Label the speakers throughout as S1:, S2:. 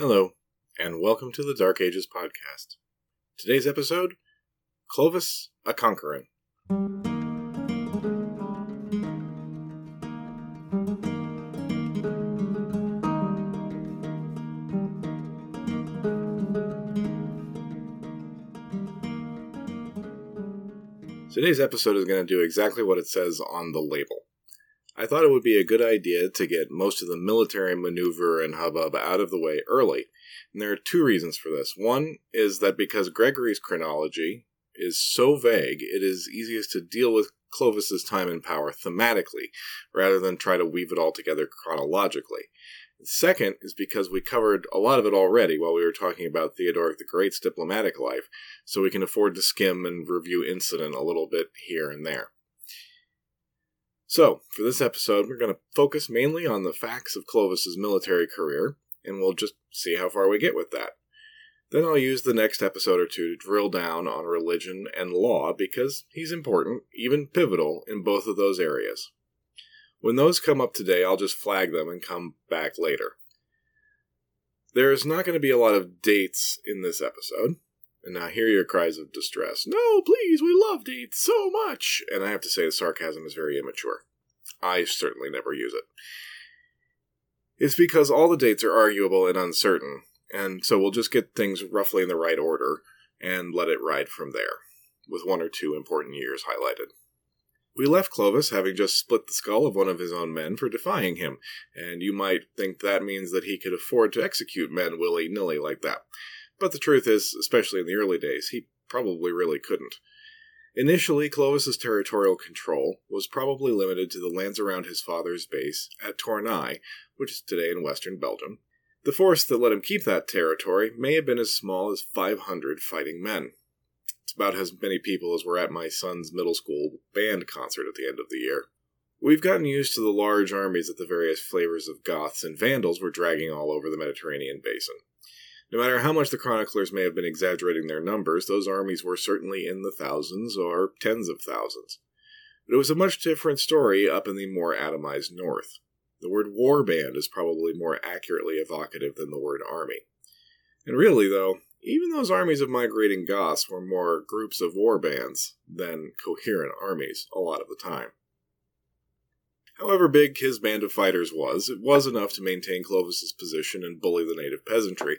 S1: Hello, and welcome to the Dark Ages podcast. Today's episode Clovis a Conquering. Today's episode is going to do exactly what it says on the label. I thought it would be a good idea to get most of the military maneuver and hubbub out of the way early, and there are two reasons for this. One is that because Gregory's chronology is so vague, it is easiest to deal with Clovis's time and power thematically, rather than try to weave it all together chronologically. Second is because we covered a lot of it already while we were talking about Theodoric the Great's diplomatic life, so we can afford to skim and review incident a little bit here and there. So, for this episode, we're going to focus mainly on the facts of Clovis's military career, and we'll just see how far we get with that. Then I'll use the next episode or two to drill down on religion and law because he's important, even pivotal, in both of those areas. When those come up today, I'll just flag them and come back later. There's not going to be a lot of dates in this episode. And I hear your cries of distress. No, please, we love dates so much. And I have to say, the sarcasm is very immature. I certainly never use it. It's because all the dates are arguable and uncertain, and so we'll just get things roughly in the right order and let it ride from there, with one or two important years highlighted. We left Clovis having just split the skull of one of his own men for defying him, and you might think that means that he could afford to execute men willy nilly like that. But the truth is, especially in the early days, he probably really couldn't. Initially, Clovis's territorial control was probably limited to the lands around his father's base at Tournai, which is today in western Belgium. The force that let him keep that territory may have been as small as 500 fighting men. It's about as many people as were at my son's middle school band concert at the end of the year. We've gotten used to the large armies that the various flavors of Goths and Vandals were dragging all over the Mediterranean basin. No matter how much the chroniclers may have been exaggerating their numbers, those armies were certainly in the thousands or tens of thousands. But it was a much different story up in the more atomized north. The word war band is probably more accurately evocative than the word army. And really, though, even those armies of migrating Goths were more groups of war bands than coherent armies a lot of the time. However big his band of fighters was, it was enough to maintain Clovis's position and bully the native peasantry,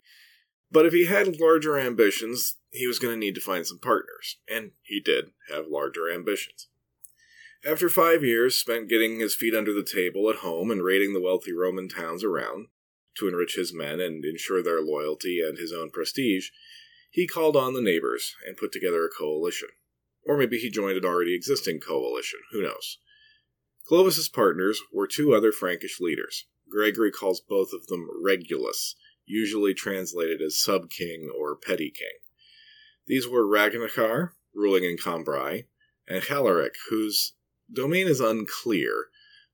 S1: but if he had larger ambitions, he was going to need to find some partners, and he did have larger ambitions. After five years spent getting his feet under the table at home and raiding the wealthy Roman towns around, to enrich his men and ensure their loyalty and his own prestige, he called on the neighbors and put together a coalition. Or maybe he joined an already existing coalition, who knows. Clovis's partners were two other Frankish leaders. Gregory calls both of them Regulus, usually translated as sub king or petty king. These were Ragnachar, ruling in Cambrai, and Chalaric, whose domain is unclear,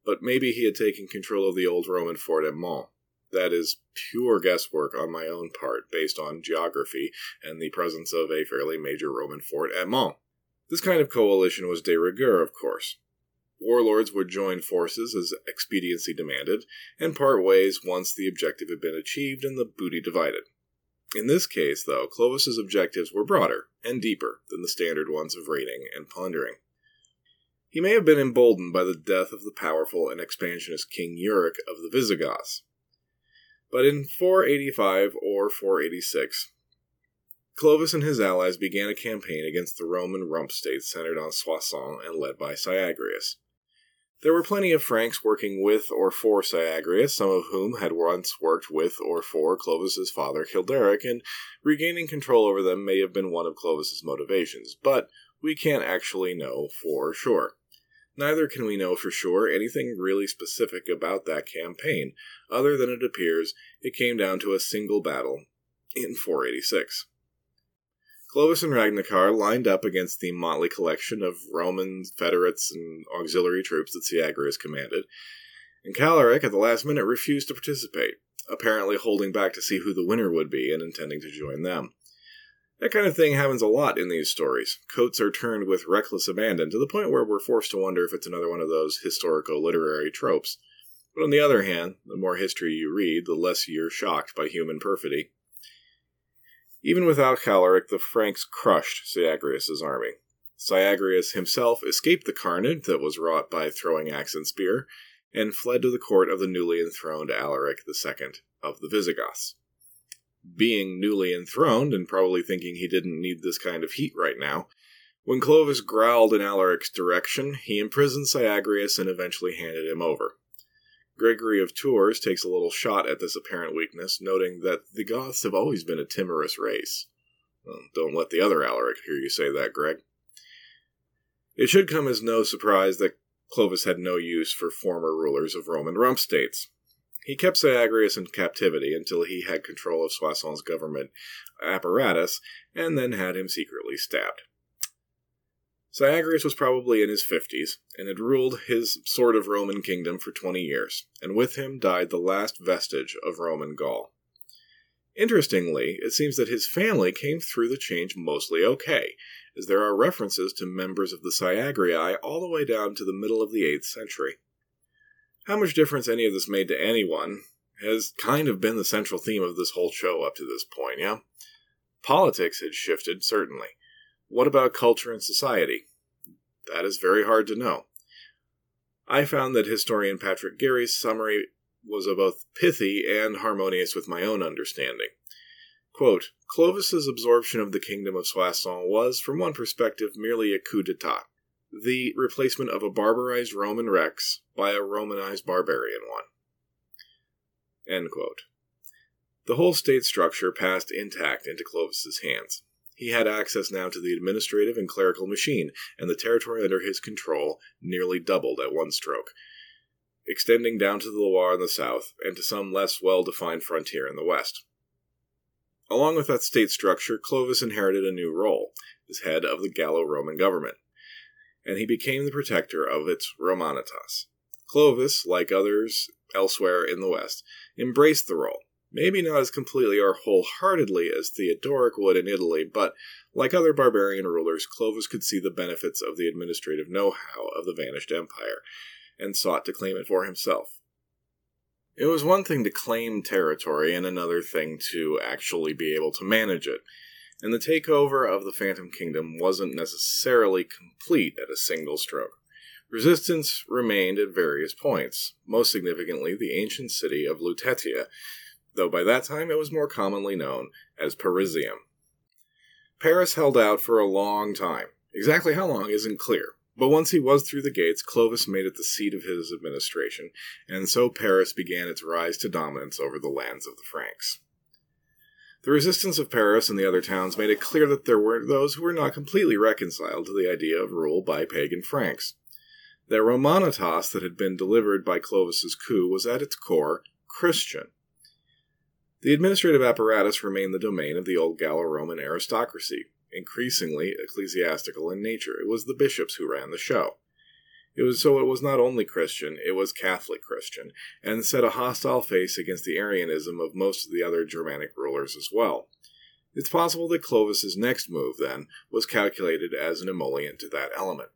S1: but maybe he had taken control of the old Roman fort at Mons. That is pure guesswork on my own part, based on geography and the presence of a fairly major Roman fort at Mons. This kind of coalition was de rigueur, of course. Warlords would join forces as expediency demanded, and part ways once the objective had been achieved and the booty divided. In this case, though, Clovis's objectives were broader and deeper than the standard ones of raiding and plundering. He may have been emboldened by the death of the powerful and expansionist King Euric of the Visigoths. But in 485 or 486, Clovis and his allies began a campaign against the Roman rump state centered on Soissons and led by Syagrius. There were plenty of Franks working with or for Syagrius, some of whom had once worked with or for Clovis's father Childeric, and regaining control over them may have been one of Clovis's motivations, but we can't actually know for sure. Neither can we know for sure anything really specific about that campaign, other than it appears it came down to a single battle in 486. Clovis and Ragnachar lined up against the motley collection of Roman federates and auxiliary troops that Syagrius commanded, and Chalaric at the last minute refused to participate, apparently holding back to see who the winner would be and intending to join them. That kind of thing happens a lot in these stories. Coats are turned with reckless abandon to the point where we're forced to wonder if it's another one of those historical literary tropes. But on the other hand, the more history you read, the less you're shocked by human perfidy. Even without Chalaric, the Franks crushed Syagrius' army. Syagrius himself escaped the carnage that was wrought by throwing axe and spear, and fled to the court of the newly enthroned Alaric II of the Visigoths. Being newly enthroned, and probably thinking he didn't need this kind of heat right now, when Clovis growled in Alaric's direction, he imprisoned Syagrius and eventually handed him over. Gregory of Tours takes a little shot at this apparent weakness, noting that the Goths have always been a timorous race. Well, don't let the other Alaric hear you say that, Greg. It should come as no surprise that Clovis had no use for former rulers of Roman rump states. He kept Syagrius in captivity until he had control of Soissons' government apparatus, and then had him secretly stabbed. Syagrius was probably in his fifties, and had ruled his sort of Roman kingdom for twenty years, and with him died the last vestige of Roman Gaul. Interestingly, it seems that his family came through the change mostly okay, as there are references to members of the Syagrii all the way down to the middle of the 8th century. How much difference any of this made to anyone has kind of been the central theme of this whole show up to this point, yeah? Politics had shifted, certainly. What about culture and society? That is very hard to know. I found that historian Patrick Geary's summary was both pithy and harmonious with my own understanding. Quote, Clovis's absorption of the kingdom of Soissons was, from one perspective, merely a coup d'etat, the replacement of a barbarized Roman rex by a Romanized barbarian one. The whole state structure passed intact into Clovis's hands. He had access now to the administrative and clerical machine, and the territory under his control nearly doubled at one stroke, extending down to the Loire in the south and to some less well defined frontier in the west. Along with that state structure, Clovis inherited a new role as head of the Gallo Roman government, and he became the protector of its Romanitas. Clovis, like others elsewhere in the West, embraced the role maybe not as completely or wholeheartedly as Theodoric would in Italy, but like other barbarian rulers, Clovis could see the benefits of the administrative know how of the vanished empire and sought to claim it for himself. It was one thing to claim territory and another thing to actually be able to manage it, and the takeover of the Phantom Kingdom wasn't necessarily complete at a single stroke. Resistance remained at various points, most significantly the ancient city of Lutetia, though by that time it was more commonly known as Parisium. Paris held out for a long time. Exactly how long isn't clear, but once he was through the gates, Clovis made it the seat of his administration, and so Paris began its rise to dominance over the lands of the Franks. The resistance of Paris and the other towns made it clear that there were those who were not completely reconciled to the idea of rule by pagan Franks. The Romanitas that had been delivered by Clovis's coup was at its core Christian, the administrative apparatus remained the domain of the old Gallo Roman aristocracy, increasingly ecclesiastical in nature. It was the bishops who ran the show. It was so it was not only Christian, it was Catholic Christian, and set a hostile face against the Arianism of most of the other Germanic rulers as well. It's possible that Clovis's next move, then, was calculated as an emollient to that element.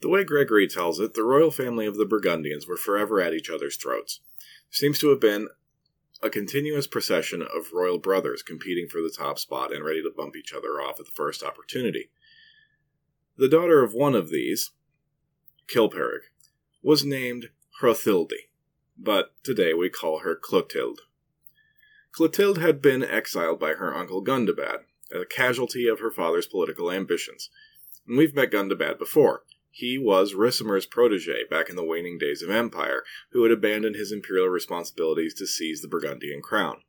S1: The way Gregory tells it, the royal family of the Burgundians were forever at each other's throats. There seems to have been a continuous procession of royal brothers competing for the top spot and ready to bump each other off at the first opportunity. The daughter of one of these, Chilperic, was named Hrothilde, but today we call her Clotilde. Clotilde had been exiled by her uncle Gundobad, a casualty of her father's political ambitions. And we've met Gundobad before. He was Ricimer's protege back in the waning days of empire, who had abandoned his imperial responsibilities to seize the Burgundian crown.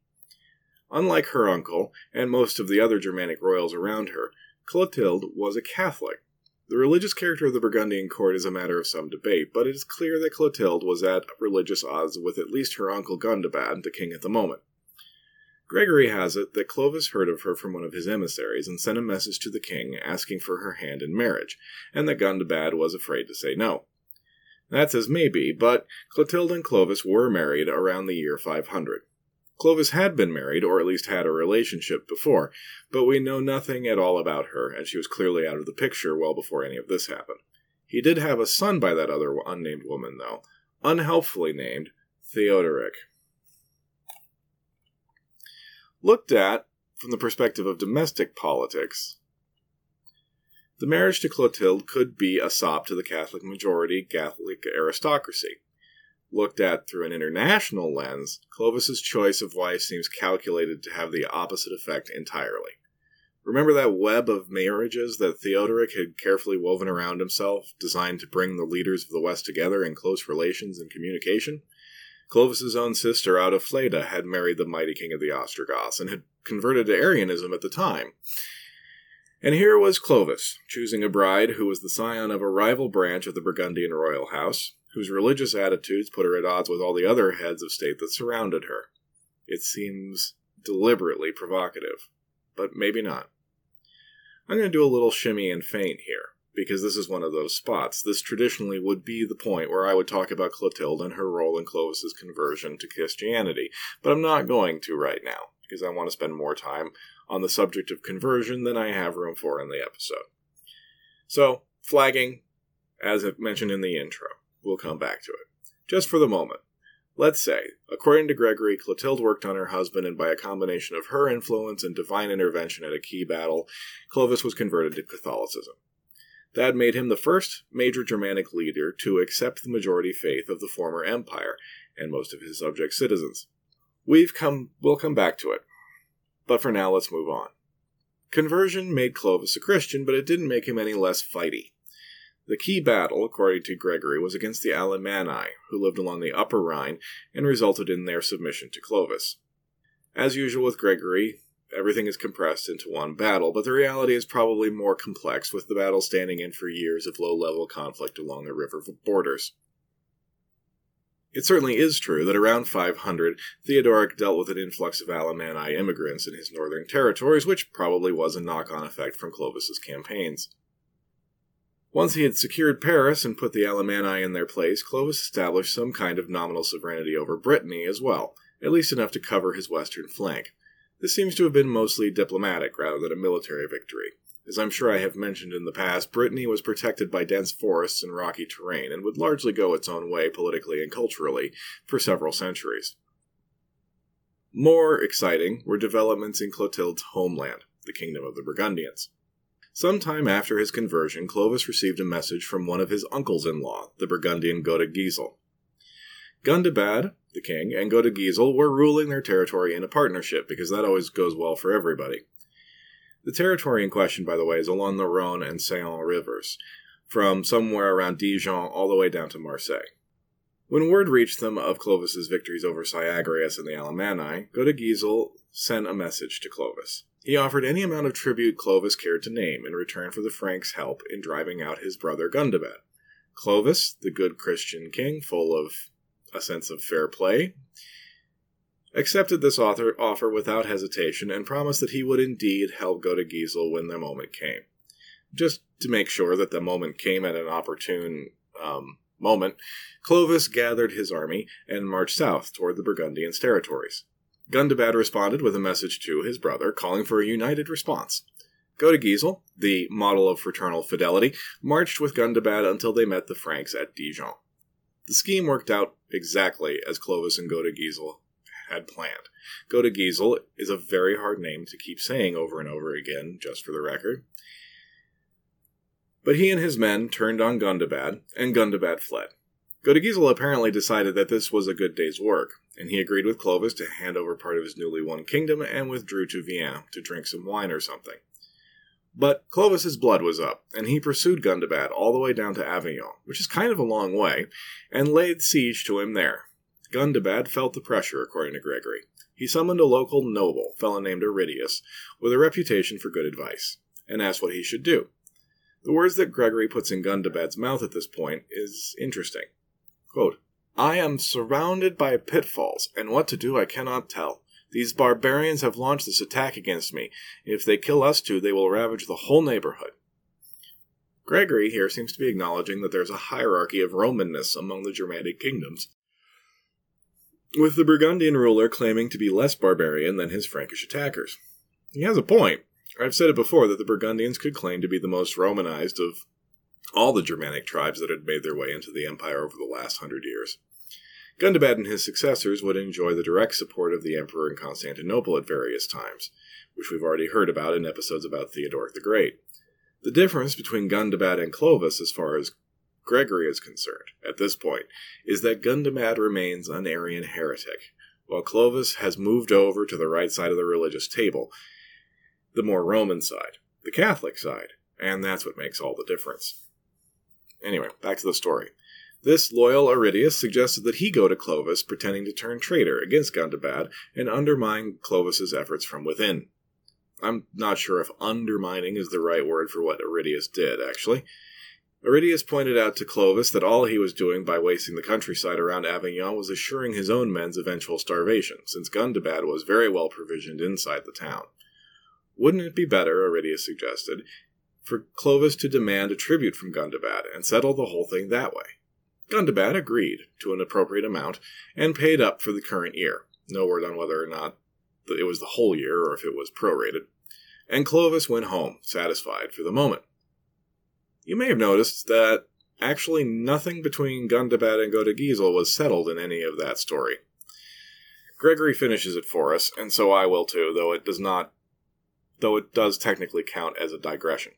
S1: Unlike her uncle, and most of the other Germanic royals around her, Clotilde was a Catholic. The religious character of the Burgundian court is a matter of some debate, but it is clear that Clotilde was at religious odds with at least her uncle Gundobad, the king at the moment. Gregory has it that Clovis heard of her from one of his emissaries and sent a message to the king asking for her hand in marriage, and that Gundobad was afraid to say no. That's as may be, but Clotilde and Clovis were married around the year 500. Clovis had been married, or at least had a relationship before, but we know nothing at all about her, and she was clearly out of the picture well before any of this happened. He did have a son by that other unnamed woman, though, unhelpfully named Theodoric. Looked at from the perspective of domestic politics, the marriage to Clotilde could be a sop to the Catholic majority Catholic aristocracy. Looked at through an international lens, Clovis's choice of wife seems calculated to have the opposite effect entirely. Remember that web of marriages that Theodoric had carefully woven around himself, designed to bring the leaders of the West together in close relations and communication? Clovis's own sister, Audofleda, had married the mighty king of the Ostrogoths and had converted to Arianism at the time. And here was Clovis, choosing a bride who was the scion of a rival branch of the Burgundian royal house, whose religious attitudes put her at odds with all the other heads of state that surrounded her. It seems deliberately provocative, but maybe not. I'm going to do a little shimmy and feint here, because this is one of those spots. This traditionally would be the point where I would talk about Clotilde and her role in Clovis's conversion to Christianity, but I'm not going to right now, because I want to spend more time on the subject of conversion than I have room for in the episode. So, flagging, as I mentioned in the intro, we'll come back to it. Just for the moment, Let's say, according to Gregory, Clotilde worked on her husband, and by a combination of her influence and divine intervention at a key battle, Clovis was converted to Catholicism. That made him the first major Germanic leader to accept the majority faith of the former empire and most of his subject citizens. We've come we'll come back to it. But for now let's move on. Conversion made Clovis a Christian, but it didn't make him any less fighty. The key battle, according to Gregory, was against the Alemanni, who lived along the Upper Rhine, and resulted in their submission to Clovis. As usual with Gregory, everything is compressed into one battle, but the reality is probably more complex, with the battle standing in for years of low level conflict along the river borders. It certainly is true that around 500, Theodoric dealt with an influx of Alemanni immigrants in his northern territories, which probably was a knock on effect from Clovis's campaigns. Once he had secured Paris and put the Alemanni in their place, Clovis established some kind of nominal sovereignty over Brittany as well, at least enough to cover his western flank. This seems to have been mostly diplomatic rather than a military victory. As I'm sure I have mentioned in the past, Brittany was protected by dense forests and rocky terrain and would largely go its own way politically and culturally for several centuries. More exciting were developments in Clotilde's homeland, the kingdom of the Burgundians. Some time after his conversion, Clovis received a message from one of his uncles in law, the Burgundian Godegisel. Gundobad, the king, and Godegisel were ruling their territory in a partnership because that always goes well for everybody. The territory in question, by the way, is along the Rhone and Saône rivers, from somewhere around Dijon all the way down to Marseille. When word reached them of Clovis's victories over Syagrius and the Alemanni, Godegisel sent a message to Clovis. He offered any amount of tribute Clovis cared to name in return for the Franks' help in driving out his brother Gundobad. Clovis, the good Christian king, full of a sense of fair play, accepted this author, offer without hesitation and promised that he would indeed help Godegisel when the moment came. Just to make sure that the moment came at an opportune um, moment, Clovis gathered his army and marched south toward the Burgundians' territories. Gundobad responded with a message to his brother, calling for a united response. Godegisel, the model of fraternal fidelity, marched with Gundobad until they met the Franks at Dijon. The scheme worked out exactly as Clovis and Godegisel had planned. Godegisel is a very hard name to keep saying over and over again, just for the record. But he and his men turned on Gundobad, and Gundobad fled. Godegisel apparently decided that this was a good day's work, and he agreed with Clovis to hand over part of his newly won kingdom and withdrew to Vienne to drink some wine or something. But Clovis's blood was up, and he pursued Gundobad all the way down to Avignon, which is kind of a long way, and laid siege to him there. Gundobad felt the pressure, according to Gregory. He summoned a local noble, fellow named Aridius, with a reputation for good advice, and asked what he should do. The words that Gregory puts in Gundobad's mouth at this point is interesting. Quote, I am surrounded by pitfalls, and what to do I cannot tell. These barbarians have launched this attack against me. If they kill us too, they will ravage the whole neighborhood. Gregory here seems to be acknowledging that there's a hierarchy of Romanness among the Germanic kingdoms, with the Burgundian ruler claiming to be less barbarian than his Frankish attackers. He has a point. I've said it before that the Burgundians could claim to be the most Romanized of all the Germanic tribes that had made their way into the empire over the last hundred years. Gundobad and his successors would enjoy the direct support of the emperor in Constantinople at various times, which we've already heard about in episodes about Theodoric the Great. The difference between Gundobad and Clovis, as far as Gregory is concerned, at this point, is that Gundobad remains an Arian heretic, while Clovis has moved over to the right side of the religious table, the more Roman side, the Catholic side, and that's what makes all the difference. Anyway, back to the story. This loyal Aridius suggested that he go to Clovis, pretending to turn traitor against Gundobad and undermine Clovis's efforts from within. I'm not sure if undermining is the right word for what Aridius did, actually. Aridius pointed out to Clovis that all he was doing by wasting the countryside around Avignon was assuring his own men's eventual starvation, since Gundobad was very well provisioned inside the town. Wouldn't it be better, Aridius suggested, for Clovis to demand a tribute from Gundobad and settle the whole thing that way? Gundobad agreed to an appropriate amount and paid up for the current year. No word on whether or not it was the whole year or if it was prorated. And Clovis went home, satisfied for the moment. You may have noticed that actually nothing between Gundobad and Godegisel was settled in any of that story. Gregory finishes it for us, and so I will too, though it does not though it does technically count as a digression.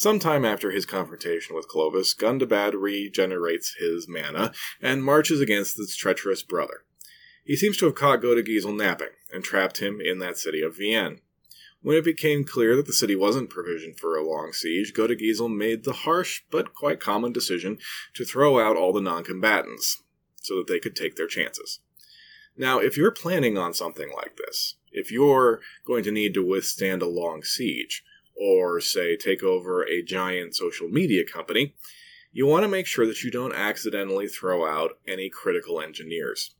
S1: Sometime after his confrontation with Clovis, Gundobad regenerates his mana and marches against his treacherous brother. He seems to have caught Godegisel napping and trapped him in that city of Vienne. When it became clear that the city wasn't provisioned for a long siege, Godegisel made the harsh but quite common decision to throw out all the non-combatants so that they could take their chances. Now, if you're planning on something like this, if you're going to need to withstand a long siege, or say take over a giant social media company, you want to make sure that you don't accidentally throw out any critical engineers.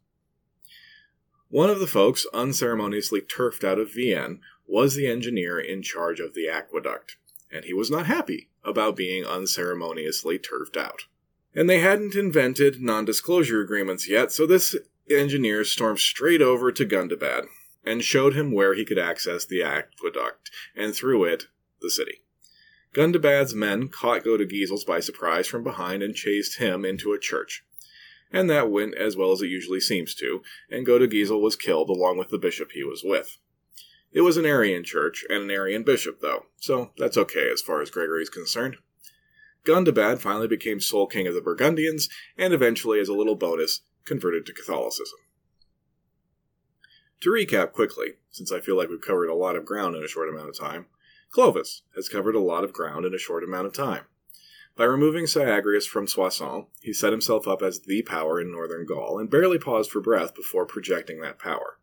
S1: One of the folks unceremoniously turfed out of Vienne was the engineer in charge of the aqueduct, and he was not happy about being unceremoniously turfed out. And they hadn't invented non disclosure agreements yet, so this engineer stormed straight over to Gundobad and showed him where he could access the aqueduct, and through it the city. Gundobad's men caught Godegisels by surprise from behind and chased him into a church. And that went as well as it usually seems to, and Godegisel was killed along with the bishop he was with. It was an Arian church and an Arian bishop, though, so that's okay as far as Gregory is concerned. Gundobad finally became sole king of the Burgundians, and eventually, as a little bonus, converted to Catholicism. To recap quickly, since I feel like we've covered a lot of ground in a short amount of time, Clovis has covered a lot of ground in a short amount of time. By removing Syagrius from Soissons, he set himself up as the power in northern Gaul and barely paused for breath before projecting that power.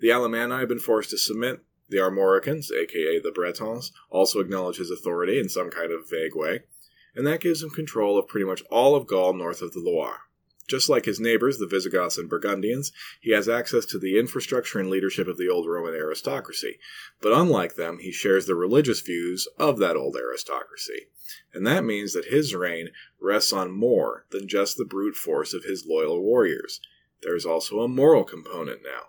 S1: The Alemanni have been forced to submit. The Armoricans, aka the Bretons, also acknowledge his authority in some kind of vague way, and that gives him control of pretty much all of Gaul north of the Loire. Just like his neighbors, the Visigoths and Burgundians, he has access to the infrastructure and leadership of the old Roman aristocracy. But unlike them, he shares the religious views of that old aristocracy. And that means that his reign rests on more than just the brute force of his loyal warriors. There is also a moral component now.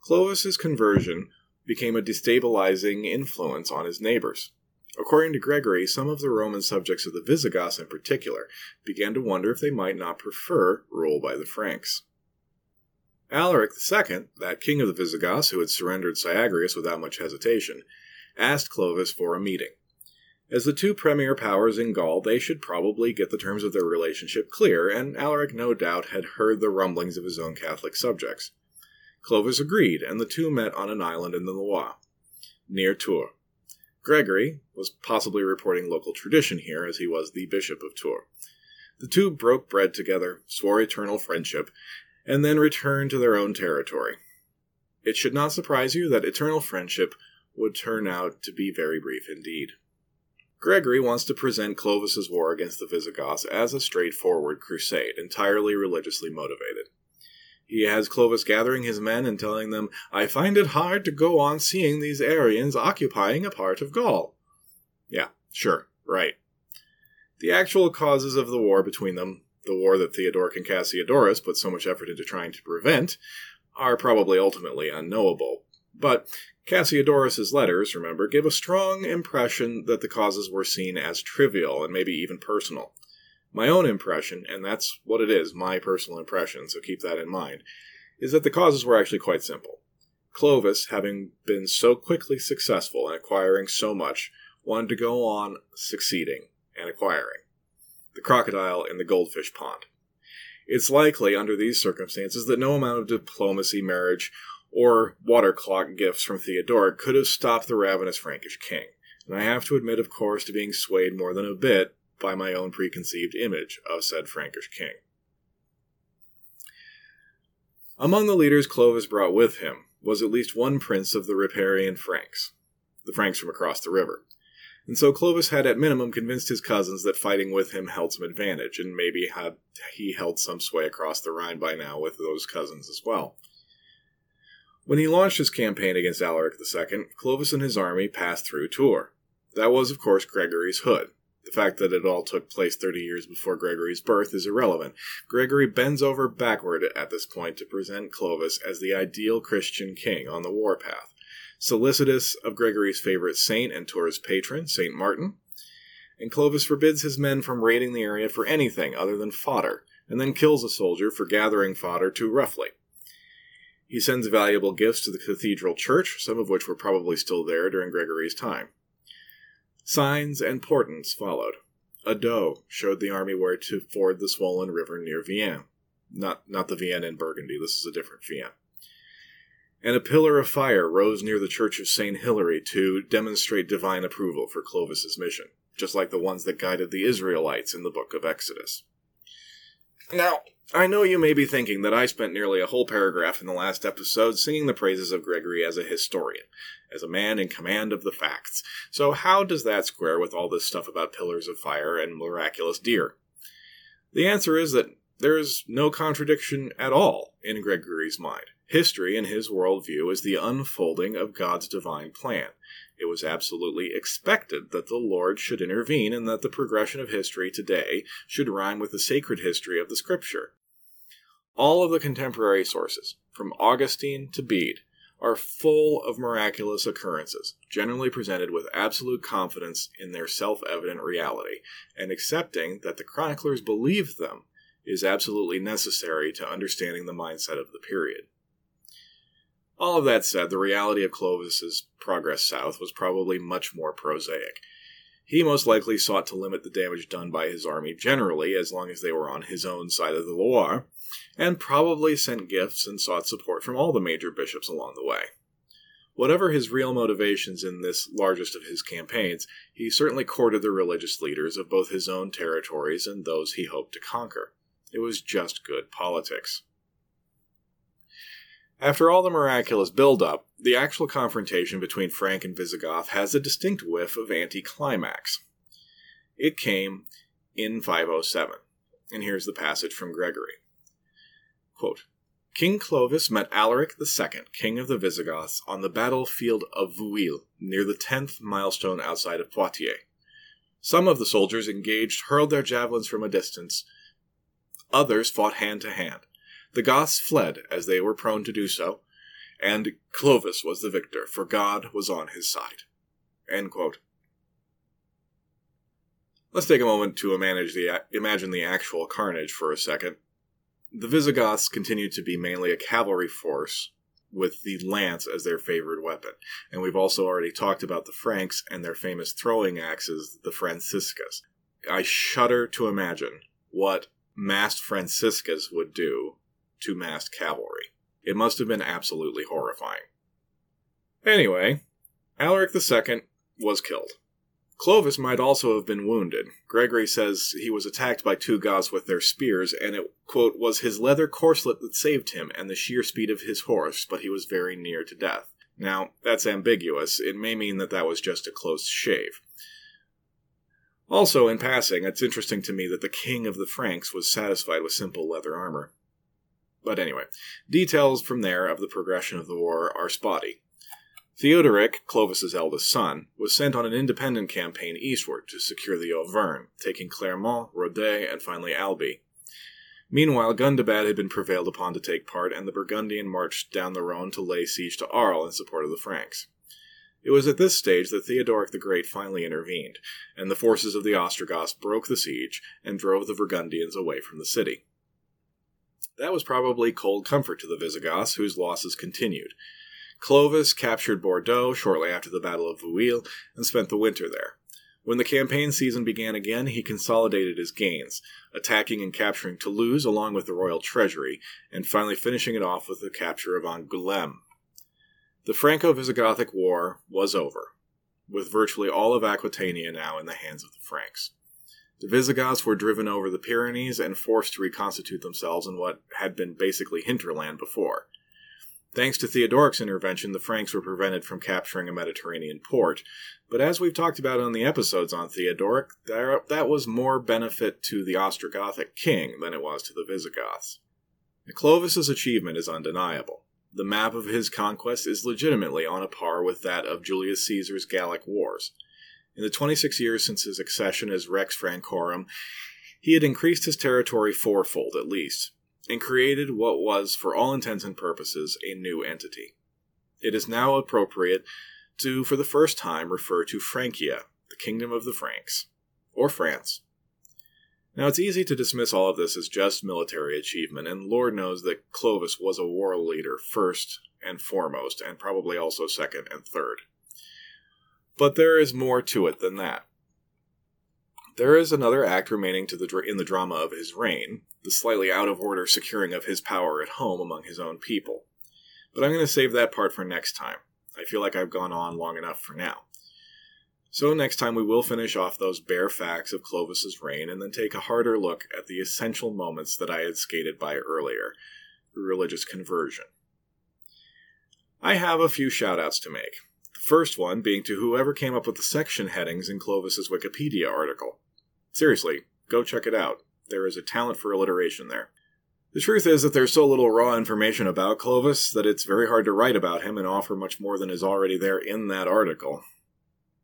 S1: Clovis's conversion became a destabilizing influence on his neighbors. According to Gregory, some of the Roman subjects of the Visigoths in particular began to wonder if they might not prefer rule by the Franks. Alaric II, that king of the Visigoths who had surrendered Syagrius without much hesitation, asked Clovis for a meeting. As the two premier powers in Gaul, they should probably get the terms of their relationship clear, and Alaric no doubt had heard the rumblings of his own Catholic subjects. Clovis agreed, and the two met on an island in the Loire, near Tours. Gregory was possibly reporting local tradition here, as he was the bishop of Tours. The two broke bread together, swore eternal friendship, and then returned to their own territory. It should not surprise you that eternal friendship would turn out to be very brief indeed. Gregory wants to present Clovis's war against the Visigoths as a straightforward crusade, entirely religiously motivated. He has Clovis gathering his men and telling them, I find it hard to go on seeing these Arians occupying a part of Gaul. Yeah, sure, right. The actual causes of the war between them, the war that Theodoric and Cassiodorus put so much effort into trying to prevent, are probably ultimately unknowable. But Cassiodorus's letters, remember, give a strong impression that the causes were seen as trivial and maybe even personal. My own impression, and that's what it is, my personal impression, so keep that in mind, is that the causes were actually quite simple. Clovis, having been so quickly successful in acquiring so much, wanted to go on succeeding and acquiring. The crocodile in the goldfish pond. It's likely, under these circumstances, that no amount of diplomacy, marriage, or water clock gifts from Theodoric could have stopped the ravenous Frankish king. And I have to admit, of course, to being swayed more than a bit by my own preconceived image of said Frankish king. Among the leaders Clovis brought with him was at least one prince of the riparian Franks, the Franks from across the river. And so Clovis had at minimum convinced his cousins that fighting with him held some advantage, and maybe had he held some sway across the Rhine by now with those cousins as well. When he launched his campaign against Alaric II, Clovis and his army passed through Tours. That was, of course, Gregory's hood. The fact that it all took place 30 years before Gregory's birth is irrelevant. Gregory bends over backward at this point to present Clovis as the ideal Christian king on the warpath, solicitous of Gregory's favorite saint and Tours' patron, St. Martin. And Clovis forbids his men from raiding the area for anything other than fodder, and then kills a soldier for gathering fodder too roughly. He sends valuable gifts to the cathedral church, some of which were probably still there during Gregory's time. Signs and portents followed. A doe showed the army where to ford the swollen river near Vienne. Not, not the Vienne in Burgundy, this is a different Vienne. And a pillar of fire rose near the church of St. Hilary to demonstrate divine approval for Clovis's mission, just like the ones that guided the Israelites in the book of Exodus. Now, I know you may be thinking that I spent nearly a whole paragraph in the last episode singing the praises of Gregory as a historian, as a man in command of the facts. So, how does that square with all this stuff about pillars of fire and miraculous deer? The answer is that there is no contradiction at all in Gregory's mind. History, in his worldview, is the unfolding of God's divine plan. It was absolutely expected that the Lord should intervene and that the progression of history today should rhyme with the sacred history of the Scripture. All of the contemporary sources, from Augustine to Bede, are full of miraculous occurrences, generally presented with absolute confidence in their self evident reality, and accepting that the chroniclers believed them is absolutely necessary to understanding the mindset of the period. All of that said, the reality of Clovis's progress south was probably much more prosaic. He most likely sought to limit the damage done by his army generally, as long as they were on his own side of the Loire, and probably sent gifts and sought support from all the major bishops along the way. Whatever his real motivations in this largest of his campaigns, he certainly courted the religious leaders of both his own territories and those he hoped to conquer. It was just good politics. After all the miraculous build-up, the actual confrontation between Frank and Visigoth has a distinct whiff of anticlimax. It came in 507, and here's the passage from Gregory. Quote, King Clovis met Alaric II, king of the Visigoths, on the battlefield of Vouille, near the tenth milestone outside of Poitiers. Some of the soldiers engaged hurled their javelins from a distance. Others fought hand to hand. The Goths fled, as they were prone to do so, and Clovis was the victor, for God was on his side. Let's take a moment to imagine the actual carnage for a second. The Visigoths continued to be mainly a cavalry force with the lance as their favored weapon. And we've also already talked about the Franks and their famous throwing axes, the Franciscas. I shudder to imagine what massed Franciscas would do to massed cavalry. It must have been absolutely horrifying. Anyway, Alaric II was killed. Clovis might also have been wounded. Gregory says he was attacked by two Goths with their spears, and it, quote, was his leather corselet that saved him and the sheer speed of his horse, but he was very near to death. Now, that's ambiguous. It may mean that that was just a close shave. Also, in passing, it's interesting to me that the king of the Franks was satisfied with simple leather armor. But anyway, details from there of the progression of the war are spotty. Theodoric, Clovis's eldest son, was sent on an independent campaign eastward to secure the Auvergne, taking Clermont, Rodez, and finally Albi. Meanwhile, Gundobad had been prevailed upon to take part, and the Burgundian marched down the Rhone to lay siege to Arles in support of the Franks. It was at this stage that Theodoric the Great finally intervened, and the forces of the Ostrogoths broke the siege and drove the Burgundians away from the city. That was probably cold comfort to the Visigoths, whose losses continued. Clovis captured Bordeaux shortly after the Battle of Vouille and spent the winter there. When the campaign season began again, he consolidated his gains, attacking and capturing Toulouse along with the royal treasury, and finally finishing it off with the capture of Angoulême. The Franco Visigothic War was over, with virtually all of Aquitania now in the hands of the Franks. The Visigoths were driven over the Pyrenees and forced to reconstitute themselves in what had been basically hinterland before. Thanks to Theodoric's intervention, the Franks were prevented from capturing a Mediterranean port. But as we've talked about on the episodes on Theodoric, that was more benefit to the Ostrogothic king than it was to the Visigoths. Clovis's achievement is undeniable. The map of his conquest is legitimately on a par with that of Julius Caesar's Gallic Wars. In the 26 years since his accession as Rex Francorum, he had increased his territory fourfold at least, and created what was, for all intents and purposes, a new entity. It is now appropriate to, for the first time, refer to Francia, the kingdom of the Franks, or France. Now, it's easy to dismiss all of this as just military achievement, and Lord knows that Clovis was a war leader first and foremost, and probably also second and third. But there is more to it than that. There is another act remaining the, in the drama of his reign, the slightly out of order securing of his power at home among his own people. But I'm going to save that part for next time. I feel like I've gone on long enough for now. So next time we will finish off those bare facts of Clovis's reign and then take a harder look at the essential moments that I had skated by earlier, religious conversion. I have a few shoutouts to make. The first one being to whoever came up with the section headings in Clovis's Wikipedia article. Seriously, go check it out. There is a talent for alliteration there. The truth is that there's so little raw information about Clovis that it's very hard to write about him and offer much more than is already there in that article.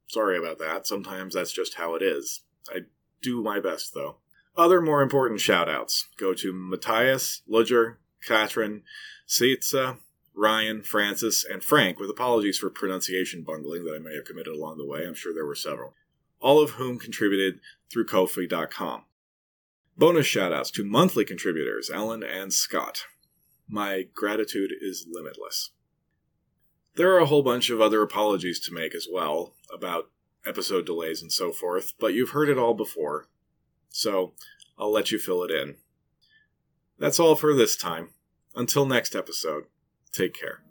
S1: Sorry about that. Sometimes that's just how it is. I do my best, though. Other more important shoutouts go to Matthias, Ludger, Katrin, Seitza, Ryan, Francis, and Frank, with apologies for pronunciation bungling that I may have committed along the way. I'm sure there were several all of whom contributed through Ko-fi.com. Bonus shoutouts to monthly contributors Ellen and Scott. My gratitude is limitless. There are a whole bunch of other apologies to make as well about episode delays and so forth, but you've heard it all before, so I'll let you fill it in. That's all for this time. Until next episode, take care.